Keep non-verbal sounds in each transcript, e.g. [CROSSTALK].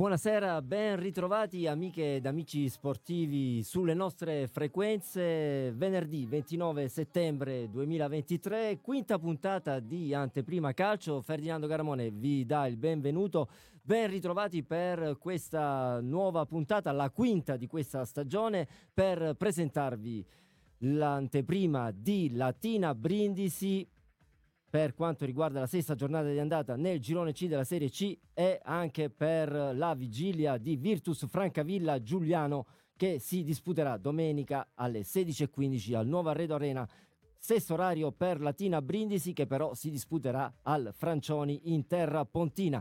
Buonasera, ben ritrovati amiche ed amici sportivi sulle nostre frequenze. Venerdì 29 settembre 2023, quinta puntata di Anteprima Calcio. Ferdinando Garamone vi dà il benvenuto. Ben ritrovati per questa nuova puntata, la quinta di questa stagione, per presentarvi l'anteprima di Latina Brindisi per quanto riguarda la sesta giornata di andata nel girone C della Serie C e anche per la vigilia di Virtus Francavilla Giuliano che si disputerà domenica alle 16.15 al Nuovo Arredo Arena. Stesso orario per Latina Brindisi che però si disputerà al Francioni in terra pontina.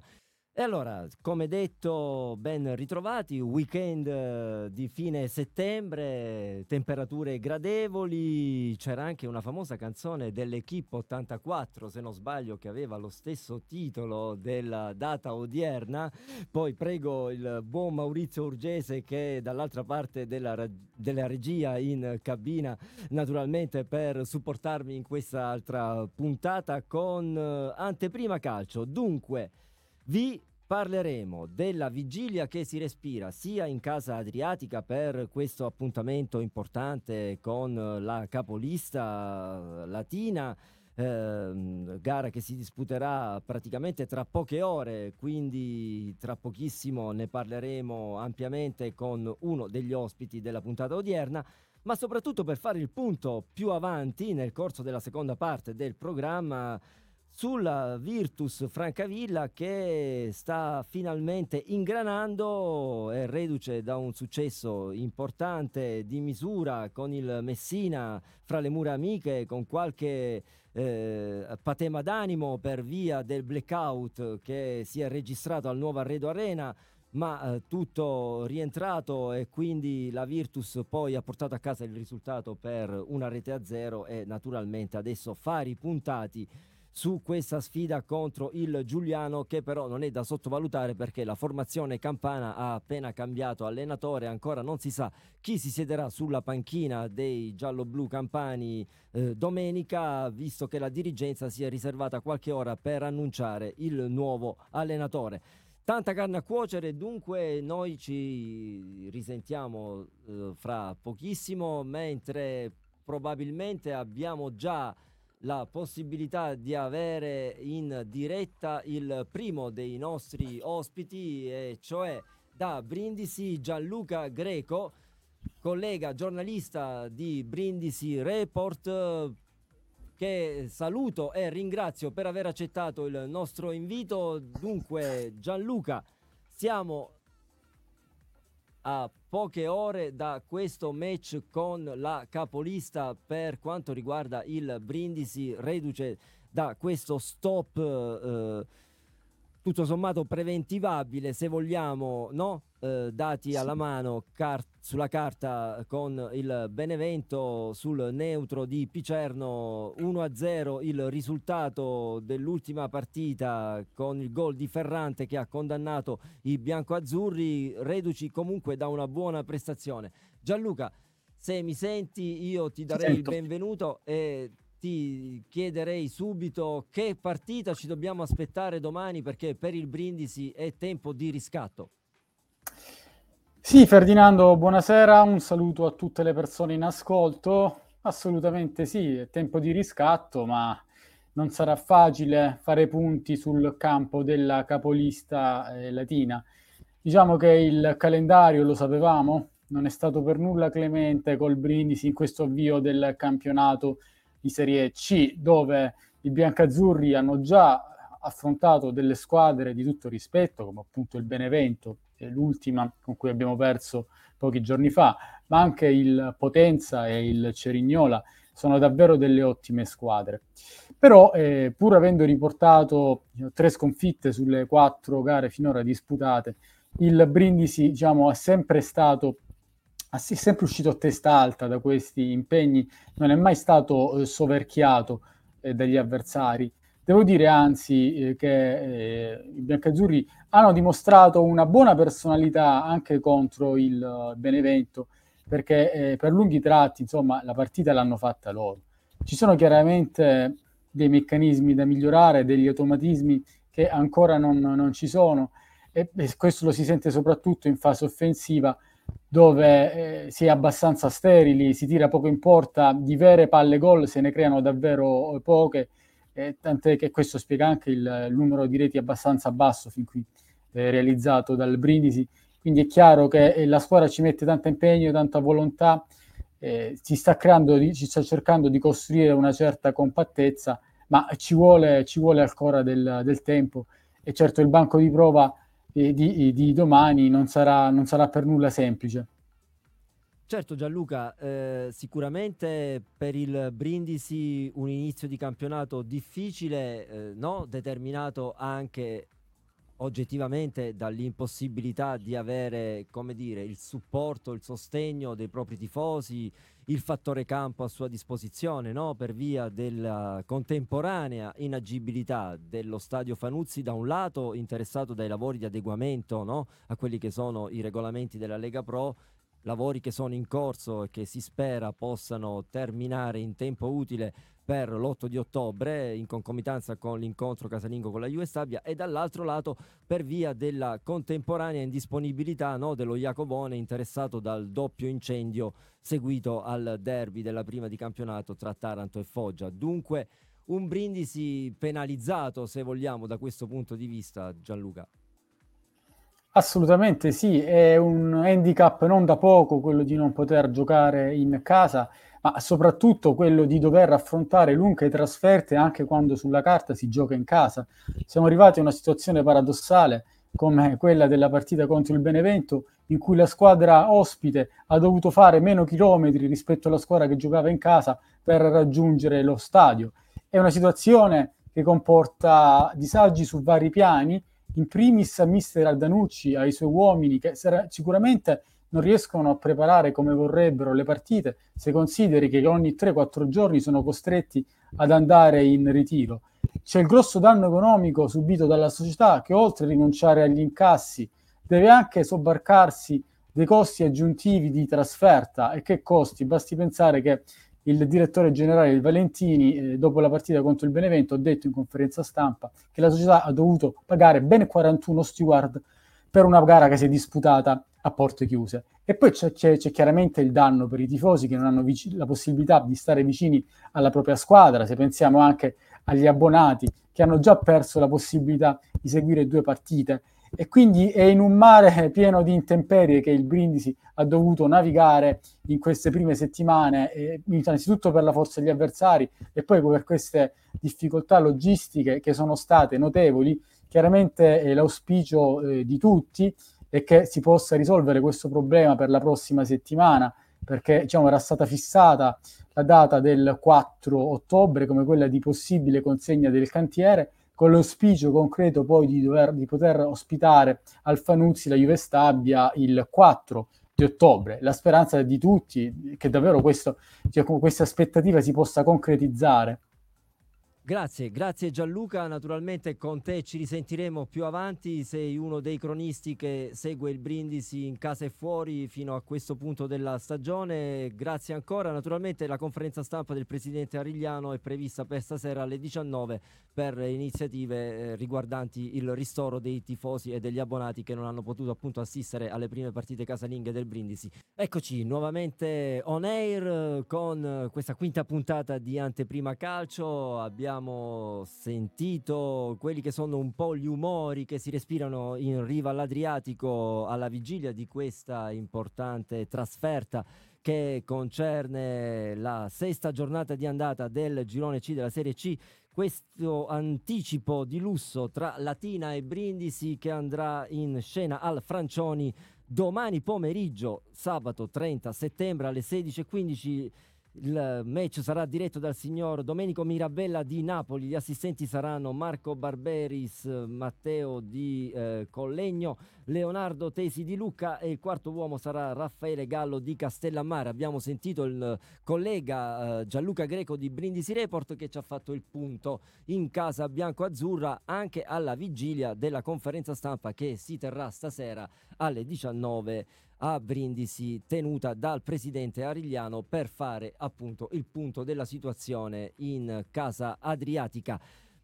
E allora, come detto, ben ritrovati, weekend eh, di fine settembre, temperature gradevoli, c'era anche una famosa canzone dell'Equipe 84, se non sbaglio, che aveva lo stesso titolo della data odierna. Poi prego il buon Maurizio Urgese che è dall'altra parte della, della regia in cabina, naturalmente per supportarmi in questa altra puntata con eh, anteprima calcio. Dunque, vi Parleremo della vigilia che si respira sia in casa adriatica per questo appuntamento importante con la capolista latina, eh, gara che si disputerà praticamente tra poche ore, quindi tra pochissimo ne parleremo ampiamente con uno degli ospiti della puntata odierna. Ma soprattutto per fare il punto più avanti nel corso della seconda parte del programma sulla Virtus Francavilla che sta finalmente ingranando, è reduce da un successo importante di misura con il Messina fra le mura amiche, con qualche eh, patema d'animo per via del blackout che si è registrato al nuovo Arredo Arena ma eh, tutto rientrato e quindi la Virtus poi ha portato a casa il risultato per una rete a zero e naturalmente adesso fari puntati su questa sfida contro il Giuliano che però non è da sottovalutare perché la formazione campana ha appena cambiato allenatore, ancora non si sa chi si siederà sulla panchina dei giallo-blu campani eh, domenica, visto che la dirigenza si è riservata qualche ora per annunciare il nuovo allenatore. Tanta carne a cuocere, dunque noi ci risentiamo eh, fra pochissimo, mentre probabilmente abbiamo già la possibilità di avere in diretta il primo dei nostri ospiti, e cioè da Brindisi Gianluca Greco, collega giornalista di Brindisi Report che saluto e ringrazio per aver accettato il nostro invito. Dunque Gianluca, siamo a poche ore da questo match con la capolista per quanto riguarda il Brindisi, reduce da questo stop eh, tutto sommato preventivabile se vogliamo, no? Eh, dati alla mano car- sulla carta con il Benevento sul neutro di Picerno 1-0 il risultato dell'ultima partita con il gol di Ferrante che ha condannato i biancoazzurri reduci comunque da una buona prestazione. Gianluca, se mi senti io ti darei il benvenuto e ti chiederei subito che partita ci dobbiamo aspettare domani perché per il Brindisi è tempo di riscatto. Sì, Ferdinando, buonasera, un saluto a tutte le persone in ascolto. Assolutamente sì, è tempo di riscatto, ma non sarà facile fare punti sul campo della capolista eh, latina. Diciamo che il calendario, lo sapevamo, non è stato per nulla clemente col Brindisi in questo avvio del campionato di Serie C, dove i biancazzurri hanno già affrontato delle squadre di tutto rispetto, come appunto il Benevento, l'ultima con cui abbiamo perso pochi giorni fa, ma anche il Potenza e il Cerignola sono davvero delle ottime squadre. Però, eh, pur avendo riportato diciamo, tre sconfitte sulle quattro gare finora disputate, il Brindisi diciamo, è sempre stato è sempre uscito a testa alta da questi impegni, non è mai stato eh, soverchiato eh, dagli avversari. Devo dire anzi eh, che eh, i biancazzurri hanno dimostrato una buona personalità anche contro il uh, Benevento, perché eh, per lunghi tratti, insomma, la partita l'hanno fatta loro. Ci sono chiaramente dei meccanismi da migliorare, degli automatismi che ancora non, non ci sono e, e questo lo si sente soprattutto in fase offensiva dove eh, si è abbastanza sterili, si tira poco in porta, di vere palle gol se ne creano davvero poche, eh, tant'è che questo spiega anche il, il, numero di reti abbastanza basso fin qui eh, realizzato dal Brindisi. Quindi è chiaro che eh, la squadra ci mette tanto impegno, tanta volontà, eh, si sta creando, ci sta cercando di costruire una certa compattezza, ma ci vuole, ci vuole ancora del, del tempo e certo il banco di prova di, di, di domani non sarà, non sarà per nulla semplice. Certo Gianluca, eh, sicuramente per il Brindisi un inizio di campionato difficile, eh, no? determinato anche oggettivamente dall'impossibilità di avere, dire, il supporto, il sostegno dei propri tifosi, il fattore campo a sua disposizione, no? per via della contemporanea inagibilità dello stadio Fanuzzi da un lato interessato dai lavori di adeguamento no? a quelli che sono i regolamenti della Lega Pro lavori che sono in corso e che si spera possano terminare in tempo utile per l'8 di ottobre in concomitanza con l'incontro casalingo con la Juve Stabia e dall'altro lato per via della contemporanea indisponibilità no, dello Jacobone interessato dal doppio incendio seguito al derby della prima di campionato tra Taranto e Foggia. Dunque un brindisi penalizzato se vogliamo da questo punto di vista Gianluca. Assolutamente sì, è un handicap non da poco quello di non poter giocare in casa ma soprattutto quello di dover affrontare lunghe trasferte anche quando sulla carta si gioca in casa. Siamo arrivati a una situazione paradossale come quella della partita contro il Benevento, in cui la squadra ospite ha dovuto fare meno chilometri rispetto alla squadra che giocava in casa per raggiungere lo stadio. È una situazione che comporta disagi su vari piani, in primis a mister Aldanucci, ai suoi uomini, che sarà, sicuramente non riescono a preparare come vorrebbero le partite, se consideri che ogni 3-4 giorni sono costretti ad andare in ritiro. C'è il grosso danno economico subito dalla società che oltre a rinunciare agli incassi deve anche sobbarcarsi dei costi aggiuntivi di trasferta e che costi? Basti pensare che il direttore generale Valentini, eh, dopo la partita contro il Benevento, ha detto in conferenza stampa che la società ha dovuto pagare ben 41 steward per una gara che si è disputata a porte chiuse. E poi c'è, c'è, c'è chiaramente il danno per i tifosi che non hanno vic- la possibilità di stare vicini alla propria squadra, se pensiamo anche agli abbonati che hanno già perso la possibilità di seguire due partite. E quindi è in un mare pieno di intemperie che il Brindisi ha dovuto navigare in queste prime settimane, eh, innanzitutto per la forza degli avversari e poi per queste difficoltà logistiche che sono state notevoli. Chiaramente eh, l'auspicio eh, di tutti e che si possa risolvere questo problema per la prossima settimana, perché diciamo, era stata fissata la data del 4 ottobre come quella di possibile consegna del cantiere, con l'auspicio concreto poi di, dover, di poter ospitare al Fanuzzi la Juve Stabia il 4 di ottobre. La speranza di tutti che davvero questo, cioè, questa aspettativa si possa concretizzare. Grazie, grazie Gianluca, naturalmente con te ci risentiremo più avanti, sei uno dei cronisti che segue il Brindisi in casa e fuori fino a questo punto della stagione, grazie ancora, naturalmente la conferenza stampa del Presidente Arigliano è prevista per stasera alle 19 per iniziative eh, riguardanti il ristoro dei tifosi e degli abbonati che non hanno potuto appunto assistere alle prime partite casalinghe del Brindisi. Eccoci nuovamente on air con questa quinta puntata di Anteprima Calcio, abbiamo abbiamo sentito quelli che sono un po' gli umori che si respirano in riva all'Adriatico alla vigilia di questa importante trasferta che concerne la sesta giornata di andata del girone C della Serie C. Questo anticipo di lusso tra Latina e Brindisi che andrà in scena al Francioni domani pomeriggio, sabato 30 settembre alle 16.15 il match sarà diretto dal signor Domenico Mirabella di Napoli, gli assistenti saranno Marco Barberis, Matteo di eh, Collegno, Leonardo Tesi di Lucca e il quarto uomo sarà Raffaele Gallo di Castellammare. Abbiamo sentito il collega eh, Gianluca Greco di Brindisi Report che ci ha fatto il punto. In casa bianco-azzurra anche alla vigilia della conferenza stampa che si terrà stasera alle 19 a Brindisi tenuta dal presidente Arigliano per fare appunto il punto della situazione in casa adriatica.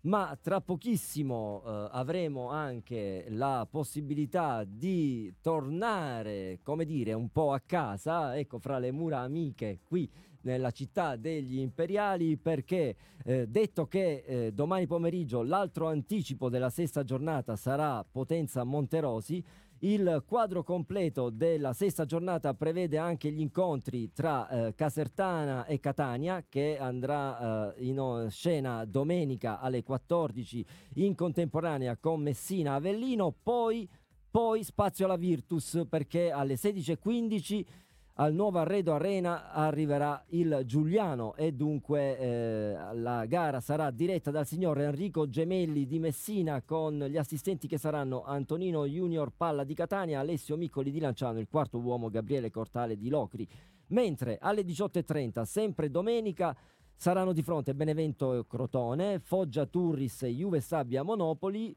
ma tra pochissimo eh, avremo anche la possibilità di tornare, come dire, un po' a casa, ecco, fra le mura amiche qui nella città degli imperiali perché eh, detto che eh, domani pomeriggio l'altro anticipo della sesta giornata sarà Potenza Monterosi il quadro completo della sesta giornata prevede anche gli incontri tra eh, Casertana e Catania che andrà eh, in scena domenica alle 14 in contemporanea con Messina Avellino, poi, poi spazio alla Virtus perché alle 16.15 al nuovo Arredo Arena arriverà il Giuliano e dunque eh, la gara sarà diretta dal signor Enrico Gemelli di Messina con gli assistenti che saranno Antonino Junior Palla di Catania, Alessio Miccoli di Lanciano, il quarto uomo Gabriele Cortale di Locri. Mentre alle 18.30, sempre domenica, saranno di fronte Benevento Crotone, Foggia Turris e Juve Sabbia Monopoli.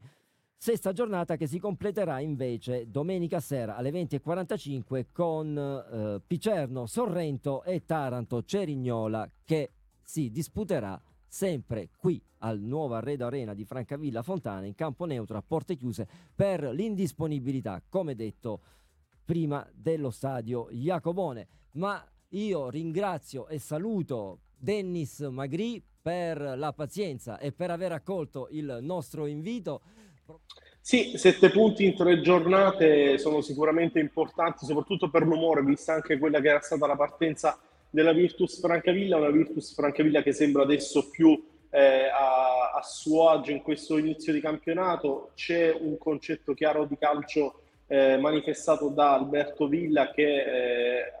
Sesta giornata che si completerà invece domenica sera alle 20.45 con eh, Picerno, Sorrento e Taranto Cerignola che si disputerà sempre qui al nuovo Arredo Arena di Francavilla Fontana in campo neutro a porte chiuse per l'indisponibilità, come detto, prima dello stadio Jacobone. Ma io ringrazio e saluto Dennis Magri per la pazienza e per aver accolto il nostro invito. Sì, sette punti in tre giornate sono sicuramente importanti, soprattutto per l'umore, vista anche quella che era stata la partenza della Virtus Francavilla, una Virtus Francavilla che sembra adesso più eh, a, a, suo agio in questo inizio di campionato. C'è un concetto chiaro di calcio eh, manifestato da Alberto Villa che eh,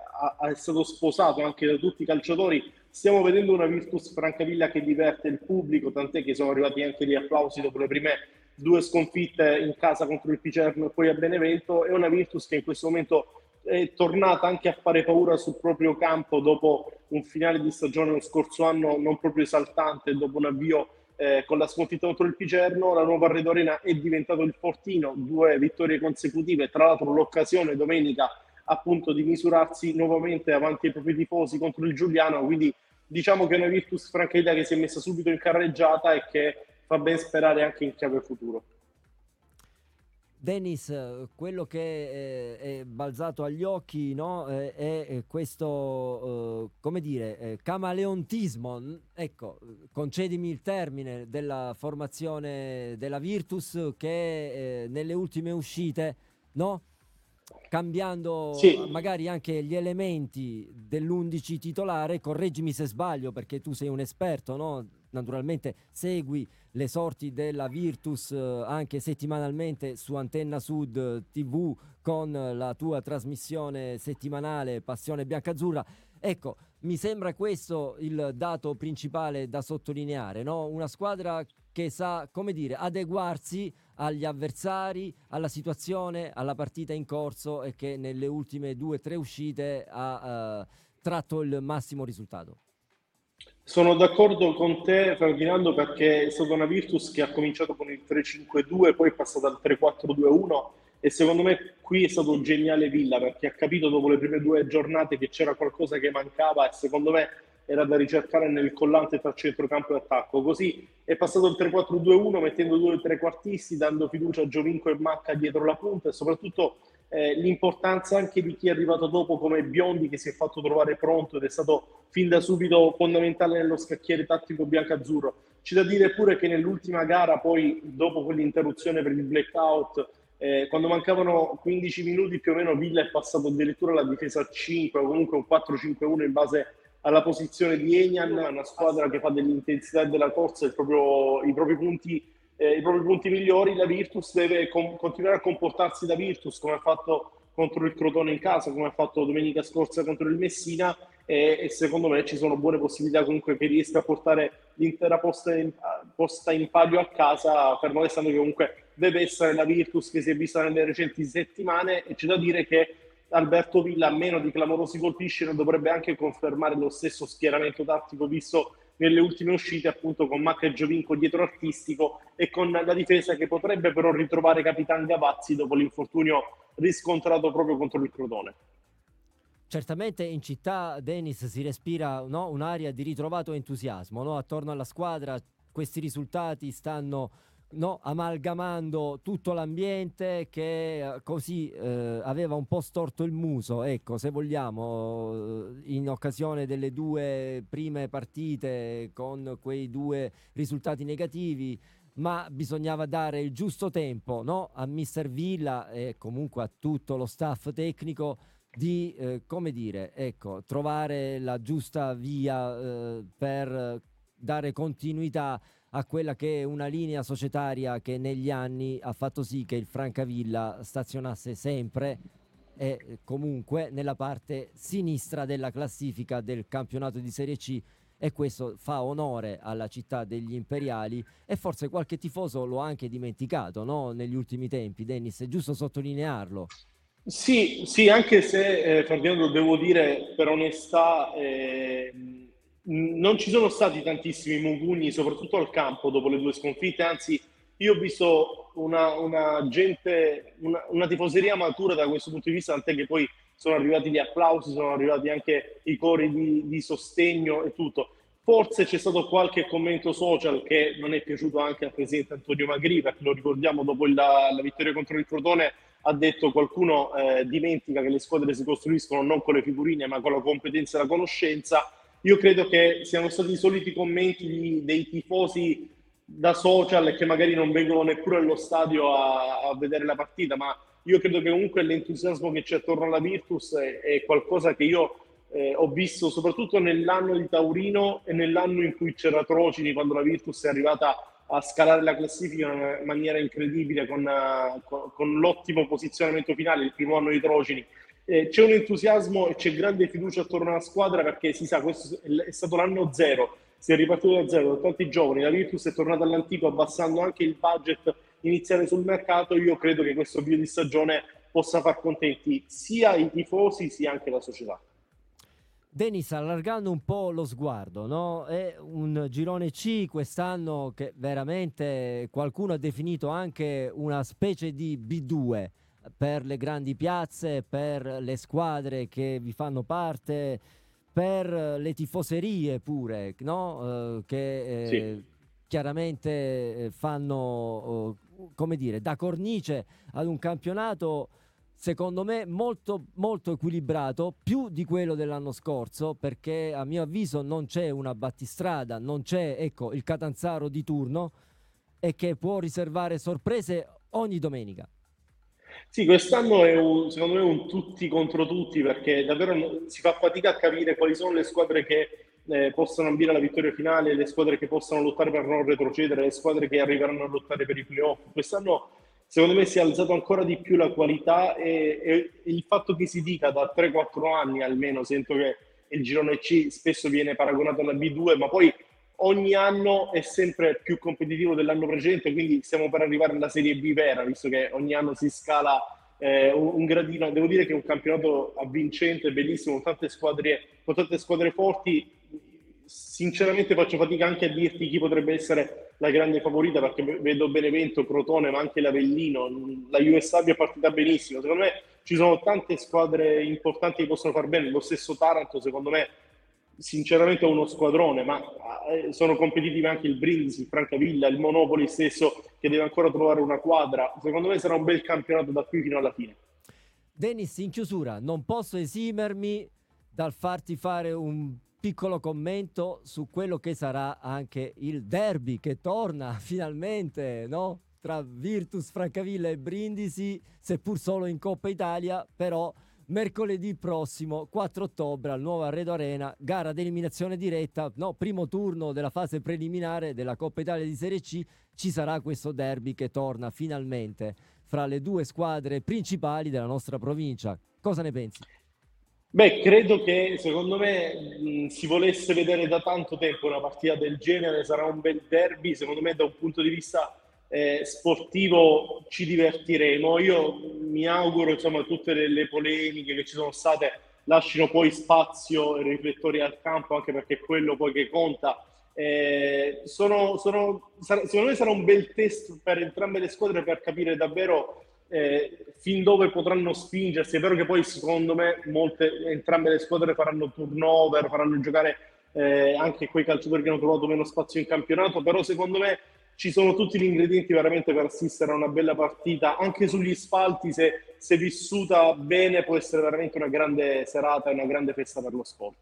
è stato sposato anche da tutti i calciatori. Stiamo vedendo una Virtus Francavilla che diverte il pubblico, tant'è che sono arrivati anche gli applausi dopo le prime due sconfitte in casa contro il Picerno e poi a Benevento, è una Virtus che in questo momento è tornata anche a fare paura sul proprio campo dopo un finale di stagione lo scorso anno non proprio esaltante, dopo un avvio eh, con la sconfitta contro il Picerno, la nuova Arredo Arena è diventato il fortino, due vittorie consecutive, tra l'altro l'occasione domenica appunto di misurarsi nuovamente avanti ai propri tifosi contro il Giuliano, quindi diciamo che è una Virtus Francavilla che si è messa subito in carreggiata e che fa ben sperare anche in chiave futuro. Dennis, quello che è, è balzato agli occhi no, è, questo, come dire, camaleontismo, ecco, concedimi il termine, della formazione della Virtus che nelle ultime uscite, no? cambiando sì. magari anche gli elementi dell'11 titolare, correggimi se sbaglio perché tu sei un esperto, no? naturalmente segui le sorti della Virtus eh, anche settimanalmente su Antenna Sud TV con la tua trasmissione settimanale Passione Biancazzurra. Ecco, mi sembra questo il dato principale da sottolineare, no? Una squadra che sa, come dire, adeguarsi agli avversari, alla situazione, alla partita in corso e che nelle ultime due o tre uscite ha uh, tratto il massimo risultato. Sono d'accordo con te Ferdinando perché è stata una Virtus che ha cominciato con il 3-5-2, poi è passata al 3-4-2-1 e secondo me qui è stato un geniale Villa perché ha capito dopo le prime due giornate che c'era qualcosa che mancava e secondo me era da ricercare nel collante tra centrocampo e attacco. Così è passato il 3-4-2-1 mettendo due trequartisti, dando fiducia a Giovinco e Macca dietro la punta e soprattutto eh, l'importanza anche di chi è arrivato dopo come Biondi che si è fatto trovare pronto ed è stato fin da subito fondamentale nello scacchiere tattico bianco-azzurro. C'è da dire pure che nell'ultima gara, poi dopo quell'interruzione per il blackout, eh, quando mancavano 15 minuti più o meno Villa è passato addirittura alla difesa a 5 o comunque un 4-5-1 in base alla posizione di Enian, una squadra che fa dell'intensità della corsa i propri punti eh, i propri punti migliori, la Virtus deve com- continuare a comportarsi da Virtus come ha fatto contro il Crotone in casa, come ha fatto domenica scorsa contro il Messina e, e secondo me ci sono buone possibilità comunque che riesca a portare l'intera posta in, posta in palio a casa, fermo restando che comunque deve essere la Virtus che si è vista nelle recenti settimane e c'è da dire che Alberto Villa, a meno di clamorosi colpisci, non dovrebbe anche confermare lo stesso schieramento tattico visto nelle ultime uscite appunto con Macca e Giovinco dietro artistico e con la difesa che potrebbe però ritrovare Capitan Gavazzi dopo l'infortunio riscontrato proprio contro il Crotone. Certamente in città, Denis, si respira no? un'aria di ritrovato entusiasmo no? attorno alla squadra, questi risultati stanno no, amalgamando tutto l'ambiente che eh, così eh, aveva un po' storto il muso, ecco, se vogliamo, eh, in occasione delle due prime partite con quei due risultati negativi, ma bisognava dare il giusto tempo no, a Mister Villa e comunque a tutto lo staff tecnico di, eh, come dire, ecco, trovare la giusta via eh, per dare continuità a quella che è una linea societaria che negli anni ha fatto sì che il Francavilla stazionasse sempre e comunque nella parte sinistra della classifica del campionato di Serie C e questo fa onore alla città degli imperiali e forse qualche tifoso lo ha anche dimenticato no? negli ultimi tempi, Dennis, è giusto sottolinearlo. Sì, sì, anche se eh, Ferdinando devo dire per onestà eh, non ci sono stati tantissimi mugugni, soprattutto al campo dopo le due sconfitte, anzi io ho visto una, una gente, una, una, tifoseria matura da questo punto di vista, tant'è che poi sono arrivati gli applausi, sono arrivati anche i cori di, di sostegno e tutto. Forse c'è stato qualche commento social che non è piaciuto anche al presidente Antonio Magri, perché lo ricordiamo dopo la, la vittoria contro il Crotone, ha detto qualcuno eh, dimentica che le squadre si costruiscono non con le figurine ma con la competenza e la conoscenza io credo che siano stati i soliti commenti di, dei tifosi da social che magari non vengono neppure allo stadio a, a, vedere la partita, ma io credo che comunque l'entusiasmo che c'è attorno alla Virtus è, è qualcosa che io eh, ho visto soprattutto nell'anno di Taurino e nell'anno in cui c'era Trocini, quando la Virtus è arrivata a scalare la classifica in maniera incredibile con, con, con l'ottimo posizionamento finale, il primo anno di Trocini eh, c'è un entusiasmo e c'è grande fiducia attorno alla squadra perché si sa, questo è stato l'anno zero, si è ripartito da zero, da tanti giovani, la Virtus è tornata all'antico abbassando anche il budget iniziale sul mercato, io credo che questo video di stagione possa far contenti sia i tifosi sia anche la società. Denis, allargando un po' lo sguardo, no? è un girone C quest'anno che veramente qualcuno ha definito anche una specie di B2 per le grandi piazze, per le squadre che vi fanno parte, per le tifoserie pure, no? uh, che eh, sì. chiaramente eh, fanno, uh, come dire, da cornice ad un campionato secondo me molto, molto equilibrato, più di quello dell'anno scorso, perché a mio avviso non c'è una battistrada, non c'è ecco, il Catanzaro di turno e che può riservare sorprese ogni domenica. Sì, quest'anno è un, secondo me un tutti contro tutti perché davvero si fa fatica a capire quali sono le squadre che eh, possano ambire alla vittoria finale, le squadre che possano lottare per non retrocedere, le squadre che arriveranno a lottare per i playoff. Quest'anno secondo me si è alzato ancora di più la qualità e, e il fatto che si dica da 3-4 anni almeno, sento che il girone C spesso viene paragonato alla B2, ma poi ogni anno è sempre più competitivo dell'anno precedente, quindi stiamo per arrivare alla Serie B vera, visto che ogni anno si scala eh, un, gradino. Devo dire che è un campionato avvincente, bellissimo, con tante squadre, con tante squadre forti. Sinceramente faccio fatica anche a dirti chi potrebbe essere la grande favorita, perché vedo Benevento, Crotone, ma anche l'Avellino. La USA è partita benissimo. Secondo me ci sono tante squadre importanti che possono far bene. Lo stesso Taranto, secondo me, sinceramente uno squadrone, ma eh, sono competitivi anche il Brindisi, il Francavilla, il Monopoli stesso che deve ancora trovare una quadra. Secondo me sarà un bel campionato da qui fino alla fine. Dennis, in chiusura, non posso esimermi dal farti fare un piccolo commento su quello che sarà anche il derby che torna [LAUGHS] finalmente, no? Tra Virtus, Francavilla e Brindisi, seppur solo in Coppa Italia, però mercoledì prossimo 4 ottobre al nuovo Arredo Arena, gara d'eliminazione diretta, no, primo turno della fase preliminare della Coppa Italia di Serie C, ci sarà questo derby che torna finalmente fra le due squadre principali della nostra provincia. Cosa ne pensi? Beh, credo che secondo me mh, si volesse vedere da tanto tempo una partita del genere, sarà un bel derby, secondo me da un punto di vista eh, sportivo ci divertiremo. Io mi auguro insomma tutte le, le, polemiche che ci sono state lasciano poi spazio e riflettori al campo, anche perché è quello poi che conta. Eh, sono, sono, secondo me sarà un bel test per entrambe le squadre per capire davvero eh, fin dove potranno spingersi. È vero che poi secondo me molte, entrambe le squadre faranno turnover, faranno giocare eh, anche quei calciatori che hanno trovato meno spazio in campionato, però secondo me ci sono tutti gli ingredienti veramente per assistere a una bella partita, anche sugli spalti, se, se vissuta bene può essere veramente una grande serata e una grande festa per lo sport.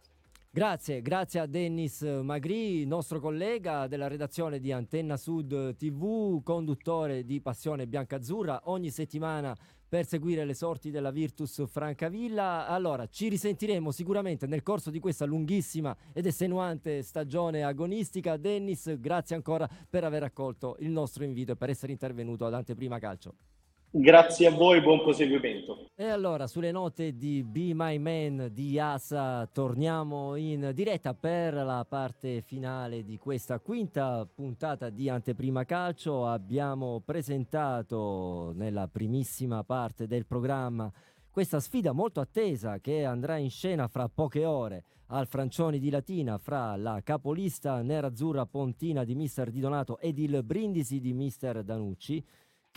Grazie, grazie a Dennis Magri, nostro collega della redazione di Antenna Sud TV, conduttore di Passione Biancazzurra, ogni settimana per seguire le sorti della Virtus Francavilla. Allora, ci risentiremo sicuramente nel corso di questa lunghissima ed estenuante stagione agonistica. Dennis, grazie ancora per aver accolto il nostro invito e per essere intervenuto ad Anteprima Calcio. Grazie a voi, buon proseguimento. E allora, sulle note di Be My Man di Asa, torniamo in diretta per la parte finale di questa quinta puntata di Anteprima Calcio. Abbiamo presentato nella primissima parte del programma questa sfida molto attesa che andrà in scena fra poche ore al Francioni di Latina fra la capolista nerazzurra pontina di Mister Di Donato ed il Brindisi di Mister Danucci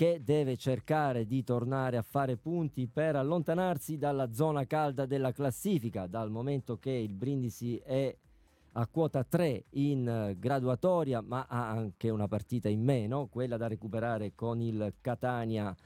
che deve cercare di tornare a fare punti per allontanarsi dalla zona calda della classifica, dal momento che il Brindisi è a quota 3 in graduatoria, ma ha anche una partita in meno, quella da recuperare con il Catania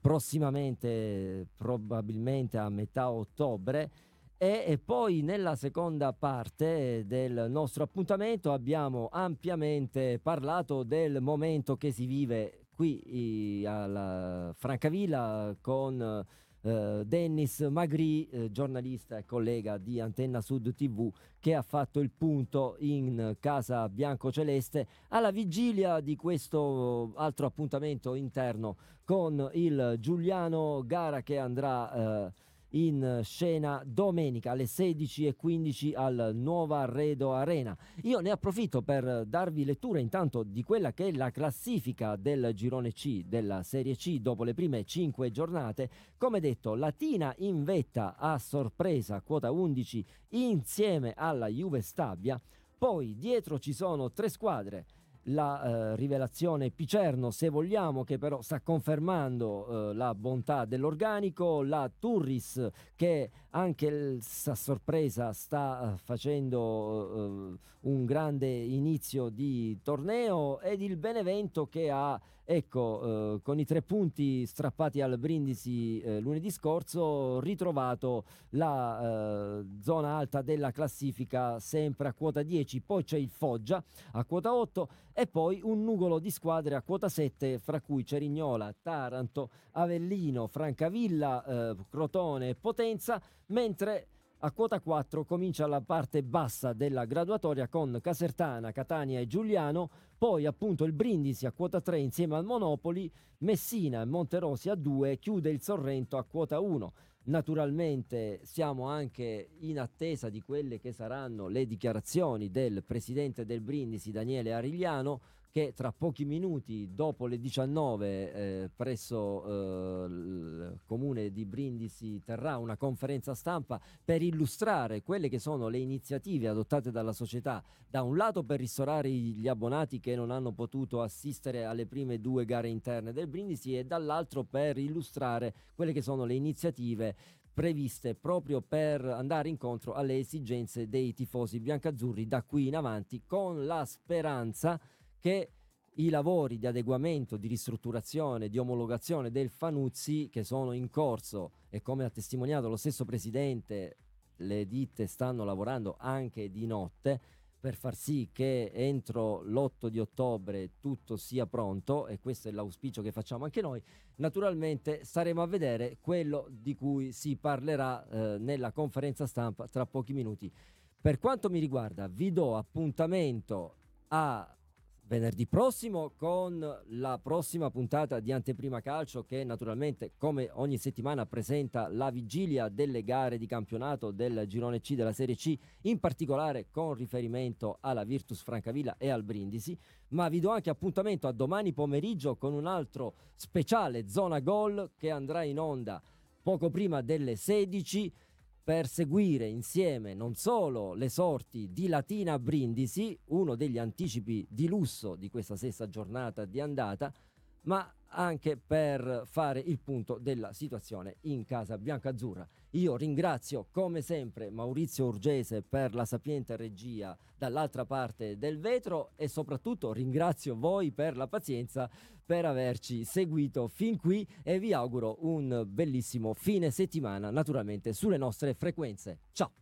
prossimamente, probabilmente a metà ottobre. E, poi nella seconda parte del nostro appuntamento abbiamo ampiamente parlato del momento che si vive qui alla Francavilla con eh, Dennis Magri, eh, giornalista e collega di Antenna Sud TV, che ha fatto il punto in casa bianco-celeste alla vigilia di questo altro appuntamento interno con il Giuliano Gara che andrà... Eh, in scena domenica alle 16.15 al Nuova Arredo Arena. Io ne approfitto per darvi lettura intanto di quella che è la classifica del girone C della Serie C dopo le prime 5 giornate. Come detto, Latina in vetta a sorpresa, quota 11 insieme alla Juve Stabia. Poi dietro ci sono tre squadre la eh, rivelazione Picerno, se vogliamo, che però sta confermando eh, la bontà dell'organico, la Turris che anche a sorpresa sta eh, facendo eh, un grande inizio di torneo ed il Benevento che ha ecco, eh, con i tre punti strappati al Brindisi eh, lunedì scorso, ritrovato la eh, zona alta della classifica sempre a quota 10, poi c'è il Foggia a quota 8 e poi un nugolo di squadre a quota 7, fra cui Cerignola, Taranto, Avellino, Francavilla, eh, Crotone e Potenza, mentre a quota 4 comincia la parte bassa della graduatoria con Casertana, Catania e Giuliano, poi appunto il Brindisi a quota 3 insieme al Monopoli, Messina e Monterosi a 2, chiude il Sorrento a quota 1. Naturalmente siamo anche in attesa di quelle che saranno le dichiarazioni del presidente del Brindisi Daniele Arigliano che tra pochi minuti dopo le 19 eh, presso eh, il comune di Brindisi terrà una conferenza stampa per illustrare quelle che sono le iniziative adottate dalla società, da un lato per ristorare gli abbonati che non hanno potuto assistere alle prime due gare interne del Brindisi e dall'altro per illustrare quelle che sono le iniziative previste proprio per andare incontro alle esigenze dei tifosi biancazzurri da qui in avanti con la speranza che i lavori di adeguamento, di ristrutturazione, di omologazione del Fanuzzi che sono in corso e come ha testimoniato lo stesso Presidente, le ditte stanno lavorando anche di notte per far sì che entro l'8 di ottobre tutto sia pronto e questo è l'auspicio che facciamo anche noi. Naturalmente staremo a vedere quello di cui si parlerà eh, nella conferenza stampa tra pochi minuti. Per quanto mi riguarda vi do appuntamento a venerdì prossimo con la prossima puntata di Anteprima Calcio che naturalmente come ogni settimana presenta la vigilia delle gare di campionato del girone C della Serie C, in particolare con riferimento alla Virtus Francavilla e al Brindisi, ma vi do anche appuntamento a domani pomeriggio con un altro speciale zona gol che andrà in onda poco prima delle 16 per seguire insieme non solo le sorti di Latina Brindisi, uno degli anticipi di lusso di questa stessa giornata di andata, ma anche per fare il punto della situazione in casa bianca-azzurra. Io ringrazio come sempre Maurizio Urgese per la sapiente regia dall'altra parte del vetro e soprattutto ringrazio voi per la pazienza per averci seguito fin qui e vi auguro un bellissimo fine settimana naturalmente sulle nostre frequenze. Ciao!